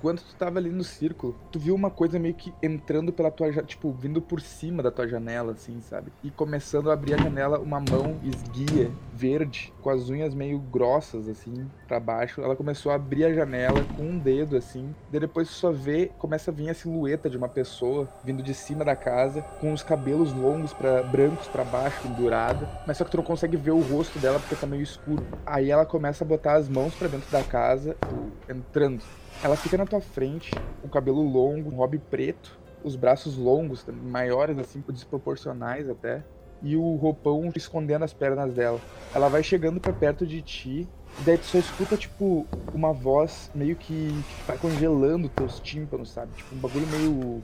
Quando tu tava ali no círculo, tu viu uma coisa meio que entrando pela tua, tipo, vindo por cima da tua janela, assim, sabe? E começando a abrir a janela, uma mão esguia, verde, com as unhas meio grossas, assim, pra baixo. Ela começou a abrir a janela com um dedo, assim. Daí depois tu só vê, começa a vir a silhueta de uma pessoa vindo de cima da casa, com os cabelos longos, para brancos pra baixo, pendurada. Mas só que tu não consegue ver o rosto dela porque tá meio escuro. Aí ela começa a botar as mãos pra dentro da casa, entrando. Ela fica na tua frente, com o cabelo longo, um hobby preto, os braços longos, maiores assim, desproporcionais até, e o roupão escondendo as pernas dela. Ela vai chegando pra perto de ti, e daí tu só escuta, tipo, uma voz meio que, que vai congelando teus tímpanos, sabe? Tipo, um bagulho meio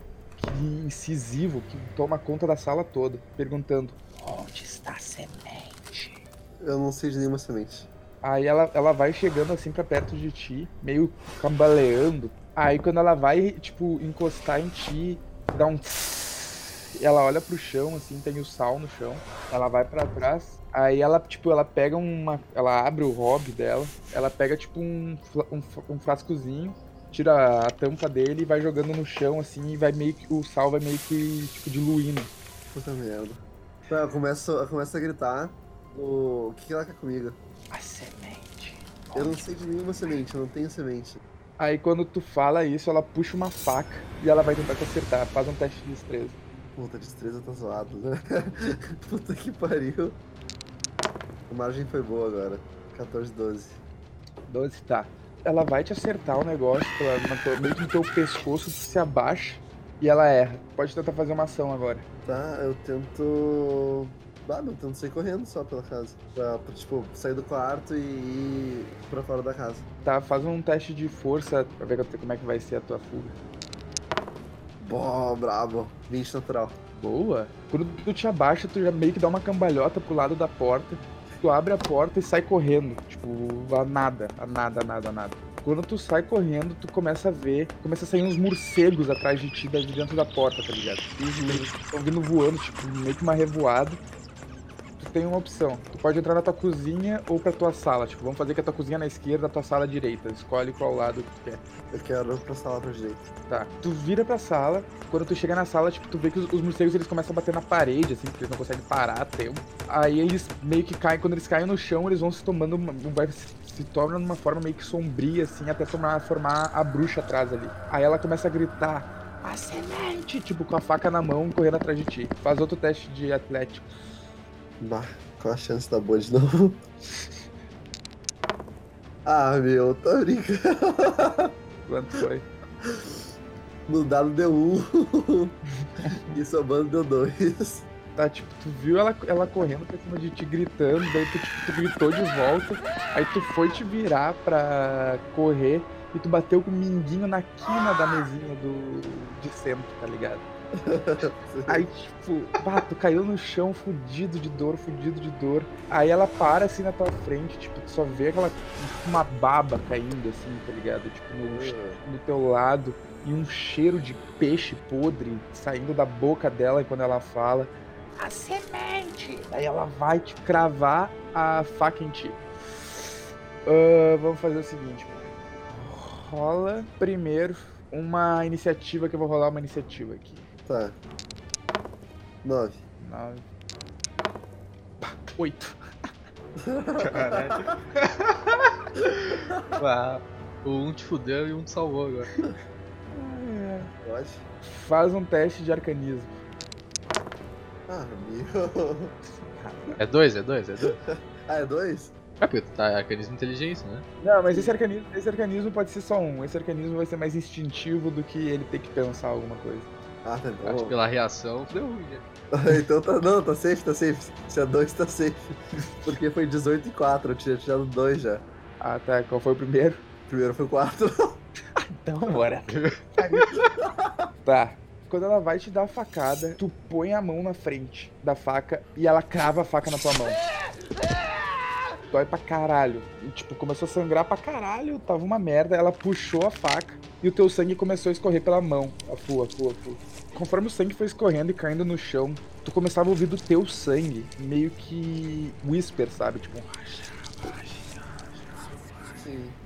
incisivo, que toma conta da sala toda, perguntando: Onde está a semente? Eu não sei de nenhuma semente. Aí ela, ela vai chegando assim pra perto de ti, meio cambaleando. Aí quando ela vai, tipo, encostar em ti, dá um. tss. Ela olha pro chão, assim, tem o sal no chão. Ela vai pra trás. Aí ela, tipo, ela pega uma. Ela abre o hobby dela. Ela pega, tipo, um, um, um frascozinho, tira a tampa dele e vai jogando no chão, assim, e vai meio que. O sal vai meio que, tipo, diluindo. Puta merda. Eu começo, eu começo a gritar. O, o que, que ela quer comigo? A semente. Eu não sei de nenhuma semente, eu não tenho semente. Aí quando tu fala isso, ela puxa uma faca e ela vai tentar te acertar. Faz um teste de destreza. Puta, destreza tá zoado, né? Puta que pariu. A margem foi boa agora. 14, 12. 12, tá. Ela vai te acertar o negócio tua- meio que no teu pescoço, se abaixa e ela erra. Pode tentar fazer uma ação agora. Tá, eu tento. Ah, eu tento sair correndo só pela casa. Pra, tipo, sair do quarto e ir pra fora da casa. Tá, faz um teste de força pra ver como é que vai ser a tua fuga. Bom, brabo. 20 natural. Boa. Quando tu te abaixa, tu já meio que dá uma cambalhota pro lado da porta. Tu abre a porta e sai correndo. Tipo, a nada, a nada, a nada, a nada. Quando tu sai correndo, tu começa a ver, começa a sair uns morcegos atrás de ti, de dentro da porta, tá ligado? E os eles estão vindo voando, tipo, meio que uma revoada. Tem uma opção. Tu pode entrar na tua cozinha ou pra tua sala. Tipo, vamos fazer que a tua cozinha é na esquerda, a tua sala à direita. Escolhe qual lado tu quer. Eu quero passar lá pra direita. Tá. Tu vira pra sala, quando tu chega na sala, tipo, tu vê que os, os morcegos eles começam a bater na parede, assim, porque eles não conseguem parar a tempo. Aí eles meio que caem, quando eles caem no chão, eles vão se tomando, uma, vai, se, tornam numa forma meio que sombria, assim, até formar, formar a bruxa atrás ali. Aí ela começa a gritar, a semente, tipo, com a faca na mão, correndo atrás de ti. Faz outro teste de atlético. Bah, qual a chance da boa de novo? ah, meu, tô brincando. Quanto foi? No dado deu um. e somando deu dois. Tá, tipo, tu viu ela, ela correndo pra cima de ti, gritando, daí tu, tipo, tu gritou de volta, aí tu foi te virar pra correr e tu bateu com o minguinho na quina da mesinha do de centro, tá ligado? Aí, tipo, pá, tu caiu no chão fudido de dor, fudido de dor. Aí ela para assim na tua frente, tipo, tu só vê aquela uma baba caindo assim, tá ligado? Tipo, no, do teu lado e um cheiro de peixe podre saindo da boca dela quando ela fala a semente. Aí ela vai te cravar a faca em ti. Ah, vamos fazer o seguinte. Rola primeiro uma iniciativa que eu vou rolar uma iniciativa aqui. Tá. Nove. Nove. Pá, Oito. Caralho. O um te fudeu e um te salvou agora. Pode? Faz um teste de arcanismo. Ah, meu. É dois, é dois, é dois. Ah, é dois? É porque tu tá arcanismo inteligência, né? Não, mas esse arcanismo, esse arcanismo pode ser só um. Esse arcanismo vai ser mais instintivo do que ele ter que pensar alguma coisa. Ah, tá Acho que bom. pela reação deu ruim, né? então tá. Não, tá safe, tá safe. Se é dois, tá safe. Porque foi 18 e 4, eu tinha tirado dois já. Ah, tá. Qual foi o primeiro? Primeiro foi 4. Então, bora. tá. Quando ela vai te dar a facada, tu põe a mão na frente da faca e ela crava a faca na tua mão. Dói pra caralho. E, tipo, começou a sangrar pra caralho, tava uma merda. Ela puxou a faca e o teu sangue começou a escorrer pela mão. A fua, a fua, a fua. Conforme o sangue foi escorrendo e caindo no chão, tu começava a ouvir do teu sangue meio que whisper, sabe? Tipo.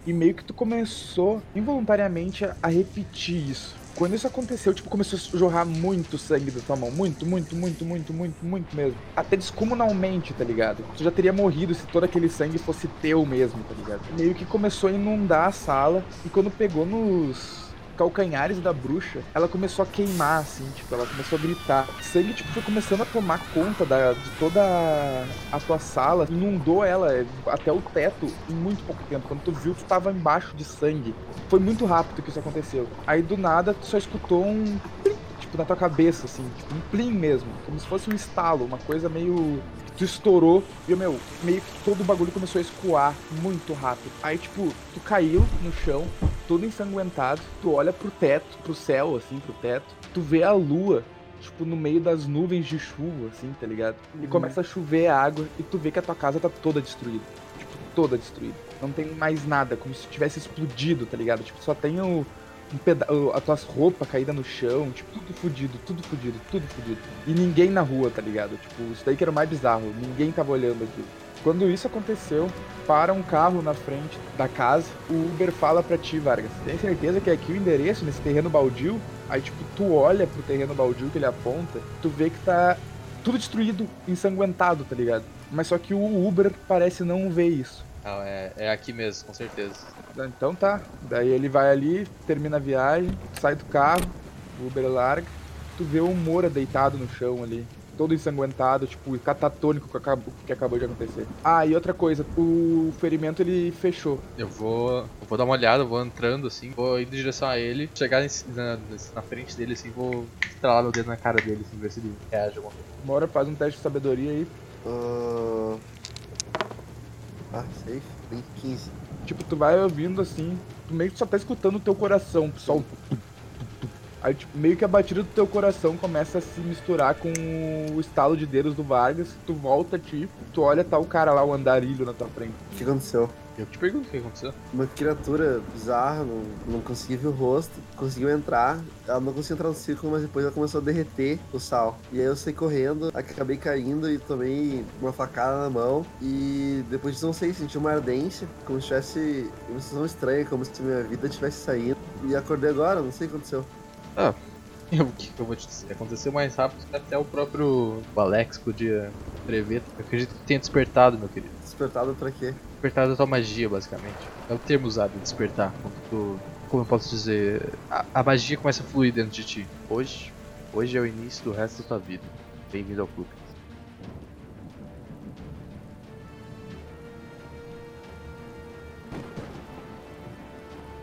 E meio que tu começou involuntariamente a repetir isso. Quando isso aconteceu, tipo, começou a jorrar muito sangue da tua mão. Muito, muito, muito, muito, muito, muito mesmo. Até descomunalmente, tá ligado? Tu já teria morrido se todo aquele sangue fosse teu mesmo, tá ligado? Meio que começou a inundar a sala. E quando pegou nos calcanhares da bruxa, ela começou a queimar, assim, tipo, ela começou a gritar. Sangue, tipo, foi começando a tomar conta da, de toda a tua sala, inundou ela é, até o teto em muito pouco tempo. Quando tu viu, tu tava embaixo de sangue. Foi muito rápido que isso aconteceu. Aí do nada, tu só escutou um. Tipo, na tua cabeça, assim, tipo, um plim mesmo. Como se fosse um estalo, uma coisa meio. Tu estourou e, meu, meio que todo o bagulho começou a escoar muito rápido. Aí, tipo, tu caiu no chão, todo ensanguentado. Tu olha pro teto, pro céu, assim, pro teto. Tu vê a lua, tipo, no meio das nuvens de chuva, assim, tá ligado? E Uhum. começa a chover água e tu vê que a tua casa tá toda destruída. Tipo, toda destruída. Não tem mais nada, como se tivesse explodido, tá ligado? Tipo, só tem o. Um peda as tuas roupas caídas no chão, tipo, tudo fudido, tudo fudido, tudo fudido. E ninguém na rua, tá ligado? Tipo, isso daí que era o mais bizarro, ninguém tava olhando aquilo. Quando isso aconteceu, para um carro na frente da casa, o Uber fala pra ti, Vargas, tem certeza que é aqui o endereço, nesse terreno baldio? Aí, tipo, tu olha pro terreno baldio que ele aponta, tu vê que tá tudo destruído, ensanguentado, tá ligado? Mas só que o Uber parece não ver isso. Não, é, é aqui mesmo, com certeza. Então tá. Daí ele vai ali, termina a viagem, sai do carro, o Uber larga, tu vê o Moura deitado no chão ali. Todo ensanguentado, tipo, catatônico com acab- com o que acabou de acontecer. Ah, e outra coisa, o ferimento ele fechou. Eu vou, eu vou dar uma olhada, vou entrando assim, vou indo em direção a ele, chegar em- na, na frente dele assim, vou estralar meu dedo na cara dele assim, ver se ele reage alguma coisa. Moura faz um teste de sabedoria aí. Ah, ah safe. Tem 15. Tipo, tu vai ouvindo assim, tu meio que só tá escutando o teu coração, só o. Aí, tipo, meio que a batida do teu coração começa a se misturar com o estalo de dedos do Vargas. Tu volta, tipo, tu olha, tá o cara lá, o andarilho na tua frente. O que aconteceu? Eu te pergunto o que aconteceu. Uma criatura bizarra, não, não consegui ver o rosto, conseguiu entrar, ela não conseguiu entrar no círculo, mas depois ela começou a derreter o sal. E aí eu saí correndo, acabei caindo e tomei uma facada na mão. E depois disso, não sei, senti uma ardência, como se tivesse uma sensação estranha, como se minha vida tivesse saído. E acordei agora, não sei o que aconteceu. Eu, o que eu vou te dizer? Aconteceu mais rápido que até o próprio Alex podia prever. Eu acredito que tenha despertado, meu querido. Despertado pra quê? Despertado da tua magia, basicamente. É o termo usado, despertar. Quando tu, como eu posso dizer, a, a magia começa a fluir dentro de ti. Hoje, hoje é o início do resto da tua vida. Bem-vindo ao clube.